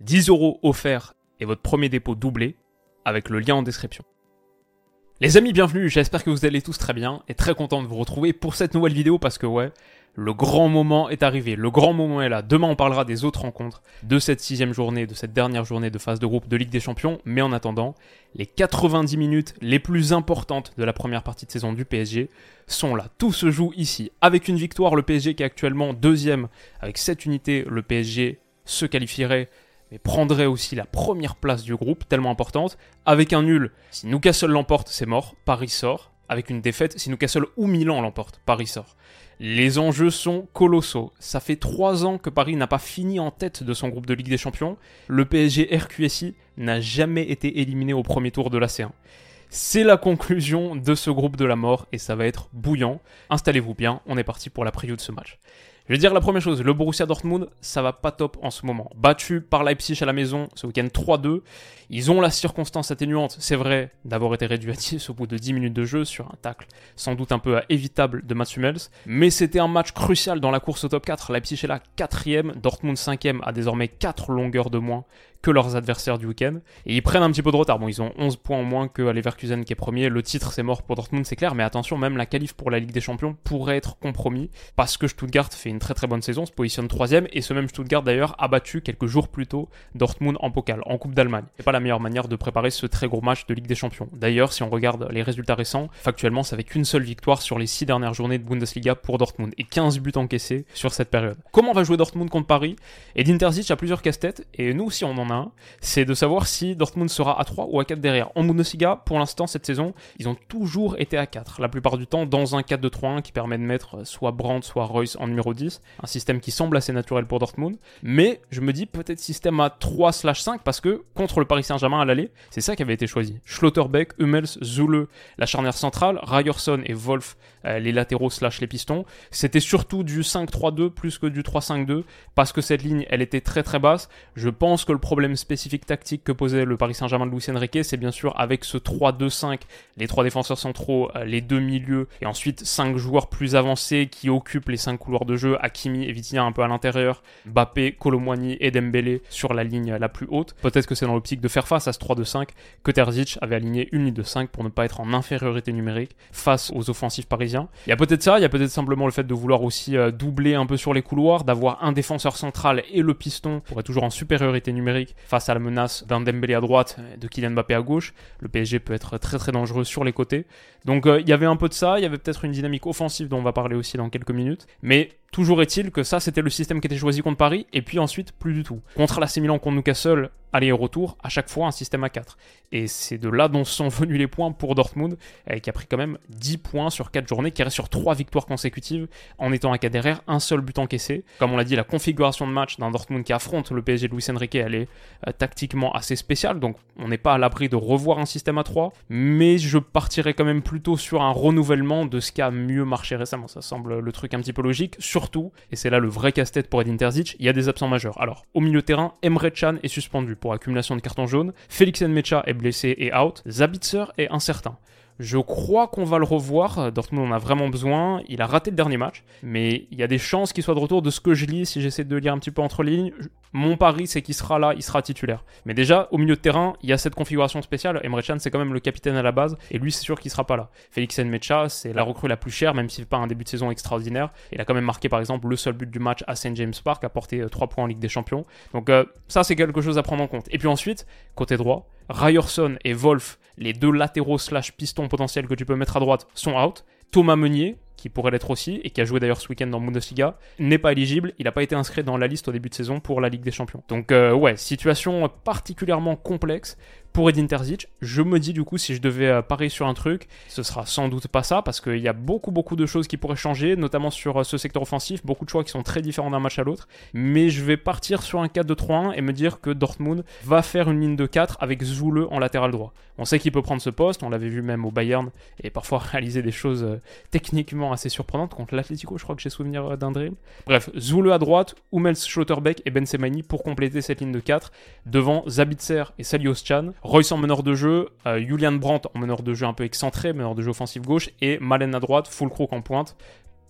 10 euros offerts et votre premier dépôt doublé avec le lien en description. Les amis, bienvenue, j'espère que vous allez tous très bien et très content de vous retrouver pour cette nouvelle vidéo parce que ouais, le grand moment est arrivé, le grand moment est là. Demain on parlera des autres rencontres de cette sixième journée, de cette dernière journée de phase de groupe de Ligue des Champions, mais en attendant, les 90 minutes les plus importantes de la première partie de saison du PSG sont là. Tout se joue ici. Avec une victoire, le PSG qui est actuellement deuxième avec 7 unités, le PSG se qualifierait mais prendrait aussi la première place du groupe, tellement importante. Avec un nul, si Newcastle l'emporte, c'est mort, Paris sort. Avec une défaite, si Newcastle ou Milan l'emporte, Paris sort. Les enjeux sont colossaux. Ça fait trois ans que Paris n'a pas fini en tête de son groupe de Ligue des Champions. Le PSG RQSI n'a jamais été éliminé au premier tour de la C1. C'est la conclusion de ce groupe de la mort et ça va être bouillant. Installez-vous bien, on est parti pour la preview de ce match. Je vais dire la première chose, le Borussia Dortmund, ça va pas top en ce moment. Battu par Leipzig à la maison ce week-end 3-2. Ils ont la circonstance atténuante, c'est vrai, d'avoir été réduit à 10 au bout de 10 minutes de jeu sur un tacle sans doute un peu évitable de Mats Hummels. Mais c'était un match crucial dans la course au top 4. Leipzig est là 4ème, Dortmund 5ème, a désormais 4 longueurs de moins que leurs adversaires du week-end. Et ils prennent un petit peu de retard. Bon, ils ont 11 points en moins que Leverkusen qui est premier. Le titre, c'est mort pour Dortmund, c'est clair. Mais attention, même la qualif pour la Ligue des Champions pourrait être compromis parce que Stuttgart fait une très très bonne saison, se positionne troisième. Et ce même Stuttgart d'ailleurs a battu quelques jours plus tôt Dortmund en pokal, en Coupe d'Allemagne. C'est pas la meilleure manière de préparer ce très gros match de Ligue des Champions. D'ailleurs, si on regarde les résultats récents, factuellement, ça fait qu'une seule victoire sur les 6 dernières journées de Bundesliga pour Dortmund et 15 buts encaissés sur cette période. Comment va jouer Dortmund contre Paris? Et d'Interzic a plusieurs casse-têtes et nous aussi on en a un. C'est de savoir si Dortmund sera à 3 ou à 4 derrière. En Bundesliga, pour l'instant, cette saison, ils ont toujours été à 4. La plupart du temps, dans un 4-2-3-1 qui permet de mettre soit Brandt, soit Royce en numéro 10. Un système qui semble assez naturel pour Dortmund. Mais je me dis peut-être système à 3/5 parce que contre le Paris Saint-Germain à l'aller, c'est ça qui avait été choisi. Schlotterbeck, Hummels, Zule, la charnière centrale, Ryerson et Wolf, les latéraux slash les pistons. C'était surtout du 5-3-2 plus que du 3-5-2 parce que cette ligne, elle était très très basse. Je pense que le problème spécifique tactique que posait le Paris Saint-Germain de Lucien Riquet, c'est bien sûr avec ce 3-2-5, les trois défenseurs centraux, euh, les deux milieux, et ensuite cinq joueurs plus avancés qui occupent les cinq couloirs de jeu, Hakimi et Vitinha un peu à l'intérieur, Bappé, Colomwani et Dembélé sur la ligne la plus haute. Peut-être que c'est dans l'optique de faire face à ce 3-2-5 que Terzic avait aligné une ligne de 5 pour ne pas être en infériorité numérique face aux offensifs parisiens. Il y a peut-être ça, il y a peut-être simplement le fait de vouloir aussi euh, doubler un peu sur les couloirs, d'avoir un défenseur central et le piston pour être toujours en supériorité numérique face à la menace d'un Dembélé à droite, de Kylian Mbappé à gauche. Le PSG peut être très très dangereux sur les côtés. Donc euh, il y avait un peu de ça, il y avait peut-être une dynamique offensive dont on va parler aussi dans quelques minutes. Mais toujours est-il que ça c'était le système qui était choisi contre Paris et puis ensuite plus du tout. Contre l'AC Milan contre Newcastle, aller et retour, à chaque fois un système à 4. Et c'est de là dont sont venus les points pour Dortmund, euh, qui a pris quand même 10 points sur 4 journées, qui reste sur 3 victoires consécutives, en étant à 4 derrière, un seul but encaissé. Comme on l'a dit, la configuration de match d'un Dortmund qui affronte le PSG de Luis Enrique, elle est euh, tactiquement assez spéciale, donc on n'est pas à l'abri de revoir un système à 3, mais je partirais quand même plutôt sur un renouvellement de ce qui a mieux marché récemment. Ça semble le truc un petit peu logique, surtout, et c'est là le vrai casse-tête pour Edin Terzic, il y a des absents majeurs. Alors, au milieu de terrain, Emre Can est suspendu pour accumulation de cartons jaunes. Félix Nmecha est blessé et out. Zabitzer est incertain. Je crois qu'on va le revoir. Dortmund en a vraiment besoin. Il a raté le dernier match, mais il y a des chances qu'il soit de retour de ce que je lis. Si j'essaie de lire un petit peu entre lignes, mon pari c'est qu'il sera là, il sera titulaire. Mais déjà, au milieu de terrain, il y a cette configuration spéciale. Emre Can, c'est quand même le capitaine à la base, et lui, c'est sûr qu'il sera pas là. Félix Nmecha, c'est la recrue la plus chère, même s'il fait pas un début de saison extraordinaire. Il a quand même marqué par exemple le seul but du match à St James Park, a porté 3 points en Ligue des Champions. Donc euh, ça, c'est quelque chose à prendre en compte. Et puis ensuite, côté droit, Ryerson et Wolf, les deux latéraux slash pistons potentiels que tu peux mettre à droite, sont out. Thomas Meunier, qui pourrait l'être aussi, et qui a joué d'ailleurs ce week-end dans Bundesliga, n'est pas éligible. Il n'a pas été inscrit dans la liste au début de saison pour la Ligue des Champions. Donc euh, ouais, situation particulièrement complexe pour Edin Terzic. Je me dis du coup, si je devais euh, parier sur un truc, ce sera sans doute pas ça, parce qu'il y a beaucoup beaucoup de choses qui pourraient changer, notamment sur euh, ce secteur offensif, beaucoup de choix qui sont très différents d'un match à l'autre. Mais je vais partir sur un 4-2-3-1 et me dire que Dortmund va faire une ligne de 4 avec Zoule en latéral droit. On sait qu'il peut prendre ce poste, on l'avait vu même au Bayern, et parfois réaliser des choses euh, techniquement assez surprenantes contre l'Atlético, je crois que j'ai souvenir d'un dream. Bref, Zoule à droite, Hummels, Schlotterbeck et Ben Semani pour compléter cette ligne de 4, devant Zabitzer et Salios Chan. Royce en meneur de jeu, euh, Julian Brandt en meneur de jeu un peu excentré, meneur de jeu offensif gauche, et Malen à droite, full crook en pointe.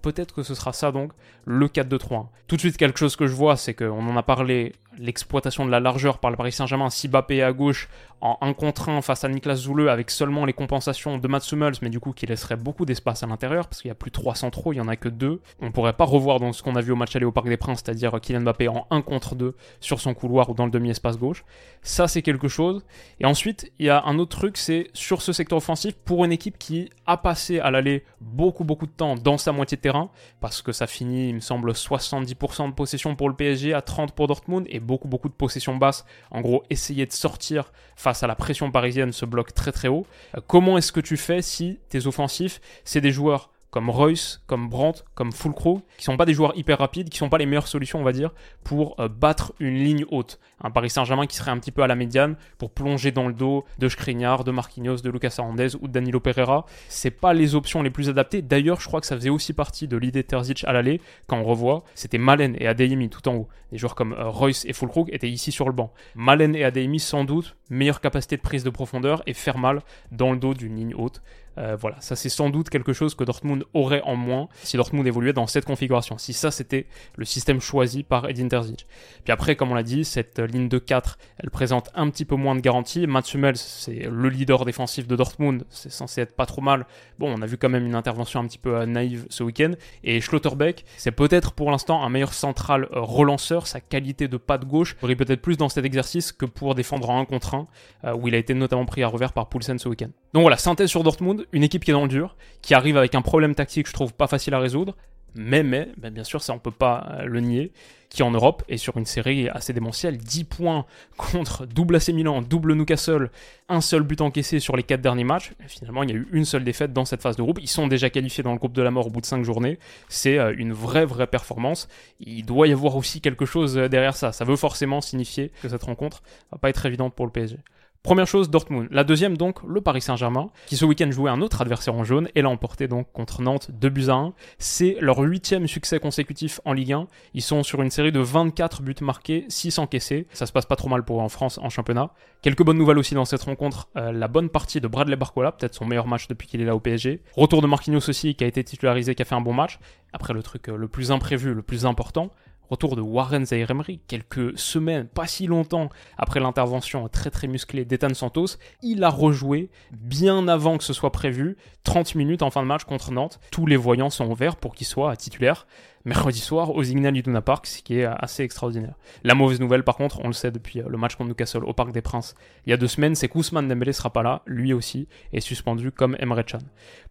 peut-être que ce sera ça donc, le 4-2-3-1. Tout de suite, quelque chose que je vois, c'est qu'on en a parlé, l'exploitation de la largeur par le Paris Saint-Germain, si Bappé à gauche, en 1 contre 1 face à Niklas Zouleux, avec seulement les compensations de Mats Hummels, mais du coup qui laisserait beaucoup d'espace à l'intérieur, parce qu'il y a plus de 3 centraux, il y en a que 2. On pourrait pas revoir dans ce qu'on a vu au match aller au Parc des Princes, c'est-à-dire Kylian Mbappé en 1 contre 2 sur son couloir ou dans le demi-espace gauche. Ça, c'est quelque chose. Et ensuite, il y a un autre truc, c'est sur ce secteur offensif, pour une équipe qui a passé à l'aller beaucoup, beaucoup de temps dans sa moitié de terrain, parce que ça finit, il me semble, 70% de possession pour le PSG à 30 pour Dortmund, et beaucoup, beaucoup de possession basse. En gros, essayer de sortir face à la pression parisienne se bloque très, très haut. Euh, comment est-ce que tu fais si tes offensifs, c'est des joueurs comme Royce, comme Brandt, comme Fulcro, qui sont pas des joueurs hyper rapides, qui sont pas les meilleures solutions, on va dire, pour euh, battre une ligne haute. Un Paris Saint-Germain qui serait un petit peu à la médiane pour plonger dans le dos de Skriniar, de Marquinhos, de Lucas Hernandez ou de Danilo Pereira. C'est pas les options les plus adaptées. D'ailleurs, je crois que ça faisait aussi partie de l'idée Terzic à l'aller. Quand on revoit, c'était Malen et Adeyemi tout en haut. Des joueurs comme euh, Royce et Fulkrug étaient ici sur le banc. Malen et Adeyemi, sans doute, meilleure capacité de prise de profondeur et faire mal dans le dos d'une ligne haute. Euh, voilà, ça c'est sans doute quelque chose que Dortmund aurait en moins si Dortmund évoluait dans cette configuration, si ça c'était le système choisi par Edin Terzic. Puis après, comme on l'a dit, cette ligne de 4, elle présente un petit peu moins de garantie. Mats c'est le leader défensif de Dortmund, c'est censé être pas trop mal. Bon, on a vu quand même une intervention un petit peu euh, naïve ce week-end. Et Schlotterbeck, c'est peut-être pour l'instant un meilleur central euh, relanceur, sa qualité de pas de gauche brille peut-être plus dans cet exercice que pour défendre en 1 contre 1, où il a été notamment pris à revers par Poulsen ce week-end. Donc voilà, synthèse sur Dortmund, une équipe qui est dans le dur, qui arrive avec un problème tactique, je trouve pas facile à résoudre, mais, mais, bien sûr, ça on peut pas euh, le nier, qui en Europe est sur une série assez démentielle, 10 points contre double AC Milan, double Newcastle, un seul but encaissé sur les 4 derniers matchs. finalement, il y a eu une seule défaite dans cette phase de groupe. Ils sont déjà qualifiés dans le groupe de la mort au bout de 5 journées. C'est euh, une vraie, vraie performance. Il doit y avoir aussi quelque chose euh, derrière ça. Ça veut forcément signifier que cette rencontre va pas être évidente pour le PSG. Première chose, Dortmund. La deuxième, donc, le Paris Saint-Germain, qui ce week-end jouait un autre adversaire en jaune et l'a emporté donc contre Nantes 2 buts à 1. C'est leur huitième succès consécutif en Ligue 1. Ils sont sur une série de 24 buts marqués, 6 encaissés. Ça se passe pas trop mal pour eux en France en championnat. Quelques bonnes nouvelles aussi dans cette rencontre. Euh, la bonne partie de Bradley Barcola, peut-être son meilleur match depuis qu'il est là au PSG. Retour de Marquinhos aussi, qui a été titularisé, qui a fait un bon match. Après, le truc euh, le plus imprévu, le plus important, Retour de Warren zaire quelques semaines, pas si longtemps après l'intervention très très musclée d'Ethan Santos, il a rejoué bien avant que ce soit prévu, 30 minutes en fin de match contre Nantes. Tous les voyants sont ouverts pour qu'il soit titulaire mercredi soir au Signal Iduna Park, ce qui est assez extraordinaire. La mauvaise nouvelle, par contre, on le sait depuis euh, le match contre Newcastle au Parc des Princes il y a deux semaines, c'est qu'Ousmane Dembélé sera pas là, lui aussi est suspendu comme Emre Can.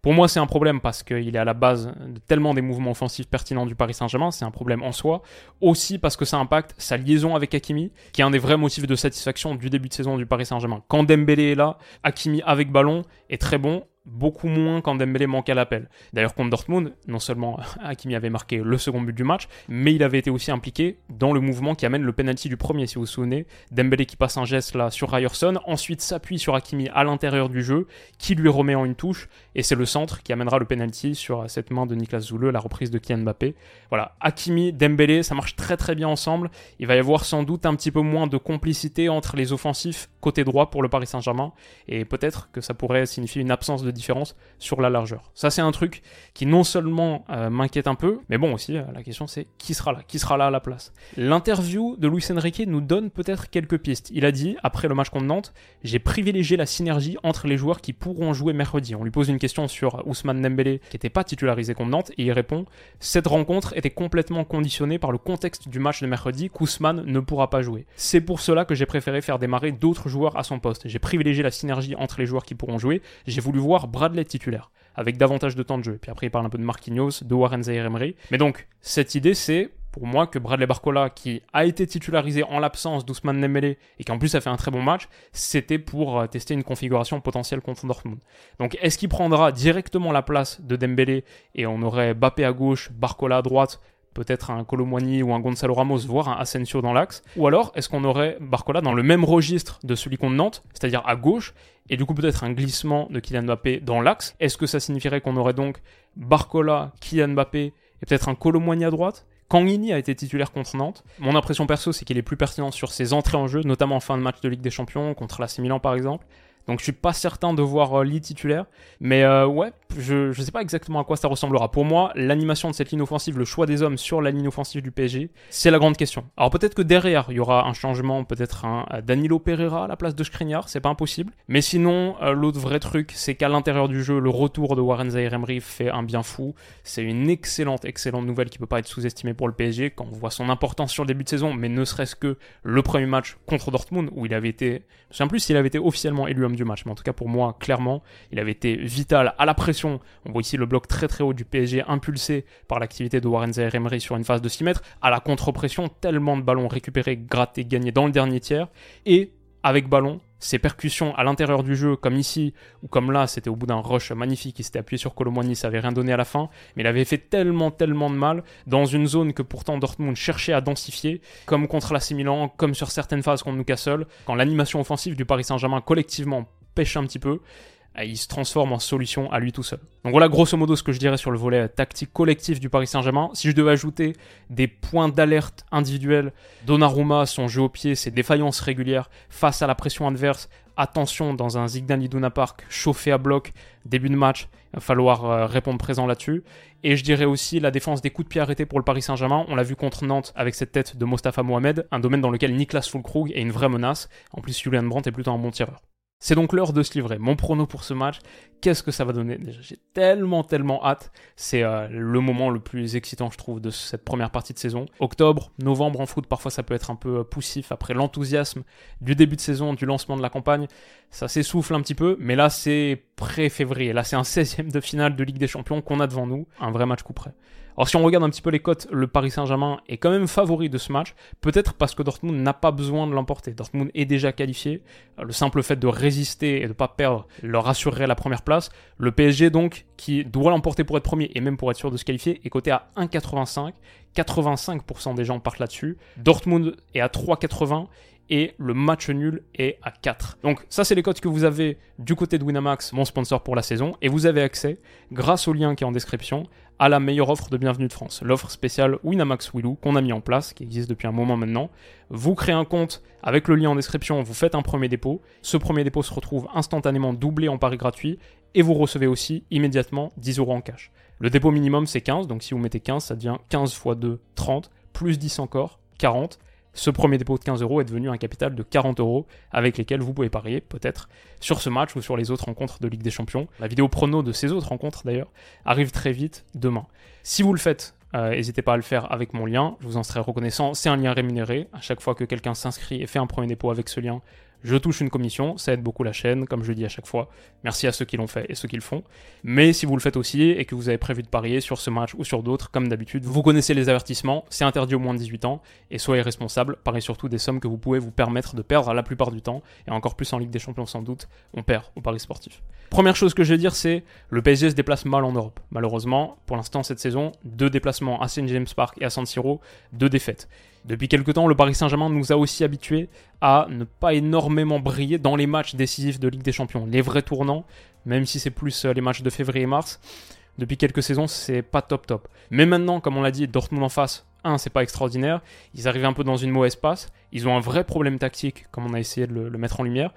Pour moi, c'est un problème parce qu'il est à la base de tellement des mouvements offensifs pertinents du Paris Saint-Germain, c'est un problème en soi. Aussi parce que ça impacte sa liaison avec Hakimi, qui est un des vrais motifs de satisfaction du début de saison du Paris Saint-Germain. Quand Dembélé est là, Hakimi avec ballon est très bon beaucoup moins quand Dembélé manquait à l'appel. D'ailleurs contre Dortmund, non seulement Hakimi avait marqué le second but du match, mais il avait été aussi impliqué dans le mouvement qui amène le penalty du premier si vous vous souvenez. Dembélé qui passe un geste là sur Ryerson, ensuite s'appuie sur Hakimi à l'intérieur du jeu, qui lui remet en une touche, et c'est le centre qui amènera le penalty sur cette main de Niklas Zouleux, la reprise de Kylian Mbappé. Voilà, Hakimi, Dembélé, ça marche très très bien ensemble. Il va y avoir sans doute un petit peu moins de complicité entre les offensifs côté droit pour le Paris Saint-Germain, et peut-être que ça pourrait signifier une absence de différence sur la largeur. Ça, c'est un truc qui non seulement euh, m'inquiète un peu, mais bon aussi, euh, la question c'est qui sera là Qui sera là à la place L'interview de Luis Enrique nous donne peut-être quelques pistes. Il a dit, après le match contre Nantes, j'ai privilégié la synergie entre les joueurs qui pourront jouer mercredi. On lui pose une question sur Ousmane Dembélé, qui n'était pas titularisé contre Nantes, et il répond, cette rencontre était complètement conditionnée par le contexte du match de mercredi qu'Ousmane ne pourra pas jouer. C'est pour cela que j'ai préféré faire démarrer d'autres joueurs à son poste. J'ai privilégié la synergie entre les joueurs qui pourront jouer. J'ai voulu voir Bradley titulaire, avec davantage de temps de jeu. Puis après, il parle un peu de Marquinhos, de Warren Zaire-Emery. Mais donc, cette idée, c'est pour moi que Bradley Barcola, qui a été titularisé en l'absence d'Ousmane Dembélé et qui en plus a fait un très bon match, c'était pour euh, tester une configuration potentielle contre Dortmund. Donc est-ce qu'il prendra directement la place de Dembélé et on aurait Bappé à gauche, Barcola à droite, peut-être un Colomwani ou un Gonzalo Ramos, voire un Asensio dans l'axe Ou alors, est-ce qu'on aurait Barcola dans le même registre de celui contre Nantes, c'est-à-dire à gauche, et du coup peut-être un glissement de Kylian Mbappé dans l'axe? Est-ce que ça signifierait qu'on aurait donc Barcola, Kylian Mbappé et peut-être un Colomwani à droite? Kangini a été titulaire contre Nantes. Mon impression perso, c'est qu'il est plus pertinent sur ses entrées en jeu, notamment en fin de match de Ligue des Champions, contre l'AC Milan par exemple. Donc je suis pas certain de voir euh, Lee titulaire. Mais euh, ouais, je, je sais pas exactement à quoi ça ressemblera. Pour moi, l'animation de cette ligne offensive, le choix des hommes sur la ligne offensive du PSG, c'est la grande question. Alors peut-être que derrière, il y aura un changement, peut-être un Danilo Pereira à la place de Skriniar, c'est pas impossible. Mais sinon, l'autre vrai truc, c'est qu'à l'intérieur du jeu, le retour de Warren Zaire Emery fait un bien fou. C'est une excellente, excellente nouvelle qui peut pas être sous-estimée pour le PSG quand on voit son importance sur le début de saison, mais ne serait-ce que le premier match contre Dortmund où il avait été, je sais plus s'il avait été officiellement élu homme du match, mais en tout cas pour moi, clairement, il avait été vital à la pression. On voit ici le bloc très très haut du PSG impulsé par l'activité de Warren Zaire Emery sur une phase de 6 mètres, à la contre-pression, tellement de ballons récupérés, grattés, gagnés dans le dernier tiers, et avec ballon, ses percussions à l'intérieur du jeu, comme ici, ou comme là, c'était au bout d'un rush magnifique, il s'était appuyé sur Colomboigny, ça avait rien donné à la fin, mais il avait fait tellement, tellement de mal, dans une zone que pourtant Dortmund cherchait à densifier, comme contre la Milan, comme sur certaines phases contre Newcastle, quand l'animation offensive du Paris Saint-Germain collectivement pêche un petit peu, euh, il se transforme en solution à lui tout seul. Donc voilà grosso modo ce que je dirais sur le volet tactique collectif du Paris Saint-Germain. Si je devais ajouter des points d'alerte individuels, Donnarumma, son jeu au pied, ses défaillances régulières face à la pression adverse, attention dans un Zidane Iduna Park chauffé à bloc, début de match, il va falloir euh, répondre présent là-dessus. Et je dirais aussi la défense des coups de pied arrêtés pour le Paris Saint-Germain. On l'a vu contre Nantes avec cette tête de Mostafa Mohamed, un domaine dans lequel Niklas Fulkrug est une vraie menace. En plus, Julian Brandt est plutôt un bon tireur. C'est donc l'heure de se livrer. Mon prono pour ce match, qu'est-ce que ça va donner j'ai tellement, tellement hâte. C'est euh, le moment le plus excitant, je trouve, de cette première partie de saison. Octobre, novembre en foot, parfois ça peut être un peu euh, poussif après l'enthousiasme du début de saison, du lancement de la campagne. Ça s'essouffle un petit peu, mais là c'est pré-février. Là c'est un 16e de finale de Ligue des Champions qu'on a devant nous. Un vrai match coup près. Alors si on regarde un petit peu les cotes, le Paris Saint-Germain est quand même favori de ce match, peut-être parce que Dortmund n'a pas besoin de l'emporter. Dortmund est déjà qualifié, le simple fait de résister et de ne pas perdre leur assurerait la première place. Le PSG donc, qui doit l'emporter pour être premier et même pour être sûr de se qualifier, est coté à 1,85. 85% des gens partent là-dessus. Dortmund est à 3,80 et le match nul est à 4. Donc ça c'est les codes que vous avez du côté de Winamax, mon sponsor pour la saison, et vous avez accès, grâce au lien qui est en description, à la meilleure offre de bienvenue de France, l'offre spéciale Winamax Willou qu'on a mis en place, qui existe depuis un moment maintenant. Vous créez un compte avec le lien en description, vous faites un premier dépôt, ce premier dépôt se retrouve instantanément doublé en pari gratuit, et vous recevez aussi immédiatement 10 euros en cash. Le dépôt minimum c'est 15, donc si vous mettez 15, ça devient 15 x 2, 30, plus 10 encore, 40 ce premier dépôt de 15 euros est devenu un capital de 40 euros avec lesquels vous pouvez parier peut-être sur ce match ou sur les autres rencontres de Ligue des Champions. La vidéo prono de ces autres rencontres d'ailleurs arrive très vite demain. Si vous le faites, euh, n'hésitez pas à le faire avec mon lien, je vous en serai reconnaissant. C'est un lien rémunéré. À chaque fois que quelqu'un s'inscrit et fait un premier dépôt avec ce lien, je touche une commission, ça aide beaucoup la chaîne, comme je le dis à chaque fois. Merci à ceux qui l'ont fait et ceux qui le font. Mais si vous le faites aussi et que vous avez prévu de parier sur ce match ou sur d'autres, comme d'habitude, vous connaissez les avertissements, c'est interdit au moins de 18 ans, et soyez responsable, pariez surtout des sommes que vous pouvez vous permettre de perdre la plupart du temps, et encore plus en Ligue des Champions sans doute, on perd au paris sportif. Première chose que je vais dire, c'est le PSG se déplace mal en Europe. Malheureusement, pour l'instant cette saison, deux déplacements à St James Park et à San Siro, deux défaites. Depuis quelque temps, le Paris Saint-Germain nous a aussi habitués à ne pas énormément briller dans les matchs décisifs de Ligue des Champions. Les vrais tournants, même si c'est plus euh, les matchs de février et mars, depuis quelques saisons, c'est pas top top. Mais maintenant, comme on l'a dit, Dortmund en face, un, c'est pas extraordinaire. Ils arrivent un peu dans une mauvaise passe. Ils ont un vrai problème tactique, comme on a essayé de le mettre en lumière.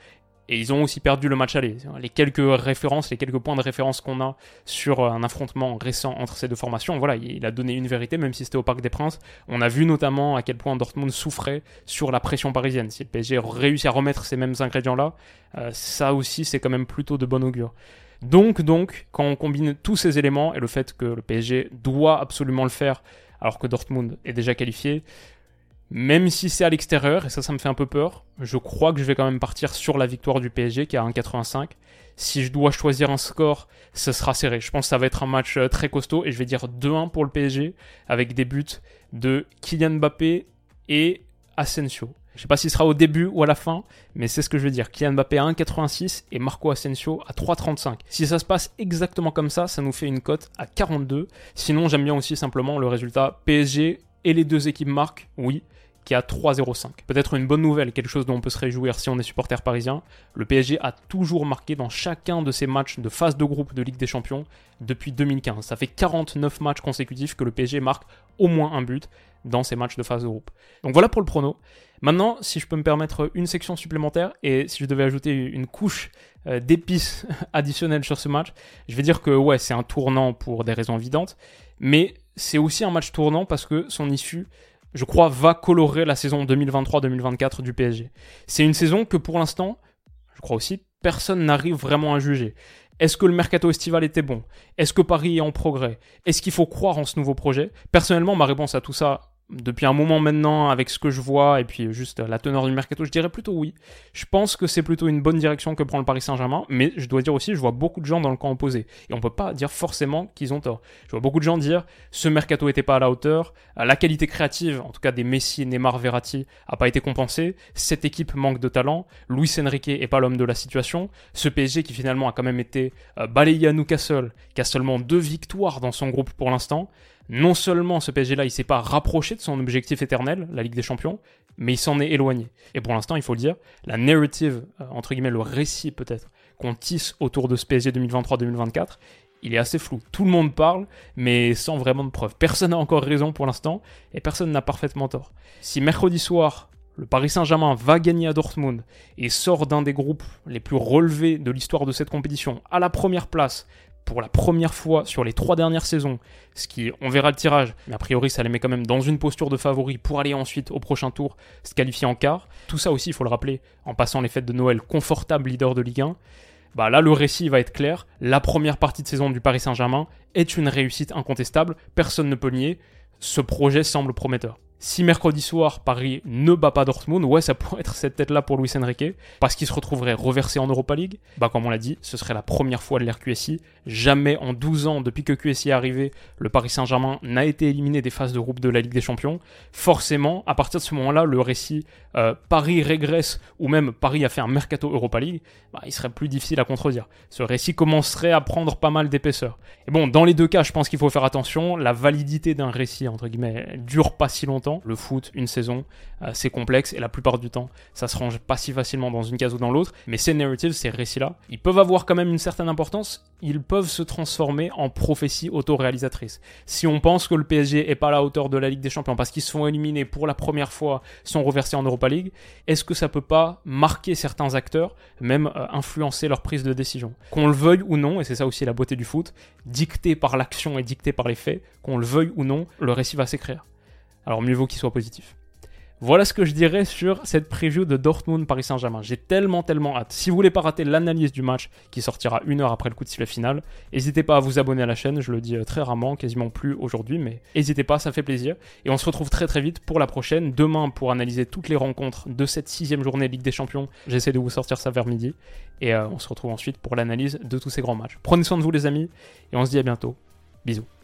Et ils ont aussi perdu le match aller. Les quelques références, les quelques points de référence qu'on a sur euh, un affrontement récent entre ces deux formations, voilà, il a donné une vérité, même si c'était au Parc des Princes. On a vu notamment à quel point Dortmund souffrait sur la pression parisienne. Si le PSG réussit à remettre ces mêmes ingrédients-là, euh, ça aussi, c'est quand même plutôt de bon augure. Donc, donc, quand on combine tous ces éléments et le fait que le PSG doit absolument le faire alors que Dortmund est déjà qualifié, même si c'est à l'extérieur, et ça, ça me fait un peu peur, je crois que je vais quand même partir sur la victoire du PSG qui a 1,85. Si je dois choisir un score, ce sera serré. Je pense que ça va être un match euh, très costaud et je vais dire 2-1 pour le PSG avec des buts de Kylian Mbappé et Asensio. Je sais pas s'il sera au début ou à la fin, mais c'est ce que je veux dire. Kylian Mbappé à 1,86 et Marco Asensio à 3,35. Si ça se passe exactement comme ça, ça nous fait une cote à 42. Sinon, j'aime bien aussi simplement le résultat PSG et les deux équipes marquent, oui qui a 3-0-5. Peut-être une bonne nouvelle, quelque chose dont on peut se réjouir si on est supporter parisien. Le PSG a toujours marqué dans chacun de ses matchs de phase de groupe de Ligue des Champions depuis 2015. Ça fait 49 matchs consécutifs que le PSG marque au moins un but. dans ces matchs de phase de groupe. Donc voilà pour le prono. Maintenant, si je peux me permettre une section supplémentaire et si je devais ajouter une couche euh, d'épices additionnelles sur ce match, je vais dire que ouais, c'est un tournant pour des raisons évidentes, mais c'est aussi un match tournant parce que son issue je crois, va colorer la saison 2023-2024 du PSG. C'est une saison que pour l'instant, je crois aussi, personne n'arrive vraiment à juger. Est-ce que le mercato estival était bon? Est-ce que Paris est en progrès? Est-ce qu'il faut croire en ce nouveau projet? Personnellement, ma réponse à tout ça, depuis un moment maintenant, avec ce que je vois, et puis juste la teneur du mercato, je dirais plutôt oui. Je pense que c'est plutôt une bonne direction que prend le Paris Saint-Germain, mais je dois dire aussi, je vois beaucoup de gens dans le camp opposé. Et on peut pas dire forcément qu'ils ont tort. Je vois beaucoup de gens dire, ce mercato était pas à la hauteur, la qualité créative, en tout cas des Messi, Neymar, Verratti, a pas été compensée, cette équipe manque de talent, Luis Enrique est pas l'homme de la situation, ce PSG qui finalement a quand même été euh, balayé à Newcastle, qui a seulement deux victoires dans son groupe pour l'instant, non seulement ce PSG-là, il s'est pas rapproché de son objectif éternel, la Ligue des Champions, mais il s'en est éloigné. Et pour l'instant, il faut le dire, la narrative, euh, entre guillemets, le récit peut-être, qu'on tisse autour de ce PSG 2023-2024, il est assez flou. Tout le monde parle, mais sans vraiment de preuves. Personne n'a encore raison pour l'instant, et personne n'a parfaitement tort. Si mercredi soir, le Paris Saint-Germain va gagner à Dortmund et sort d'un des groupes les plus relevés de l'histoire de cette compétition à la première place, pour la première fois sur les trois dernières saisons, ce qui, on verra le tirage, mais a priori ça les met quand même dans une posture de favori pour aller ensuite au prochain tour se qualifier en quart. Tout ça aussi, il faut le rappeler, en passant les fêtes de Noël confortable leader de Ligue 1. Bah là, le récit va être clair. La première partie de saison du Paris Saint-Germain est une réussite incontestable. Personne ne peut nier. Ce projet semble prometteur. Si mercredi soir, Paris ne bat pas Dortmund, ouais, ça pourrait être cette tête-là pour Luis Enrique, parce qu'il se retrouverait reversé en Europa League. Bah, comme on l'a dit, ce serait la première fois de l'ère QSI. Jamais en 12 ans, depuis que QSI est arrivé, le Paris Saint-Germain n'a été éliminé des phases de groupe de la Ligue des Champions. Forcément, à partir de ce moment-là, le récit euh, Paris régresse, ou même Paris a fait un mercato Europa League, bah, il serait plus difficile à contredire. Ce récit commencerait à prendre pas mal d'épaisseur. Et bon, dans les deux cas, je pense qu'il faut faire attention. La validité d'un récit, entre guillemets, dure pas si longtemps le foot, une saison, euh, c'est complexe et la plupart du temps, ça se range pas si facilement dans une case ou dans l'autre. Mais ces narratives, ces récits-là, ils peuvent avoir quand même une certaine importance. Ils peuvent se transformer en prophéties autoréalisatrices. Si on pense que le PSG est pas à la hauteur de la Ligue des Champions parce qu'ils se font éliminer pour la première fois, sont reversés en Europa League, est-ce que ça peut pas marquer certains acteurs, même euh, influencer leur prise de décision? Qu'on le veuille ou non, et c'est ça aussi la beauté du foot, dicté par l'action et dicté par les faits, qu'on le veuille ou non, le récit va s'écrire alors mieux vaut qu'il soit positif. Voilà ce que je dirais sur cette preview de Dortmund Paris Saint-Germain. J'ai tellement tellement hâte. Si vous voulez pas rater l'analyse du match qui sortira une heure après le coup de sifflet final, n'hésitez pas à vous abonner à la chaîne. Je le dis euh, très rarement, quasiment plus aujourd'hui, mais n'hésitez pas, ça fait plaisir. Et on se retrouve très très vite pour la prochaine. Demain pour analyser toutes les rencontres de cette sixième journée Ligue des Champions. J'essaie de vous sortir ça vers midi. Et euh, on se retrouve ensuite pour l'analyse de tous ces grands matchs. Prenez soin de vous les amis et on se dit à bientôt. Bisous.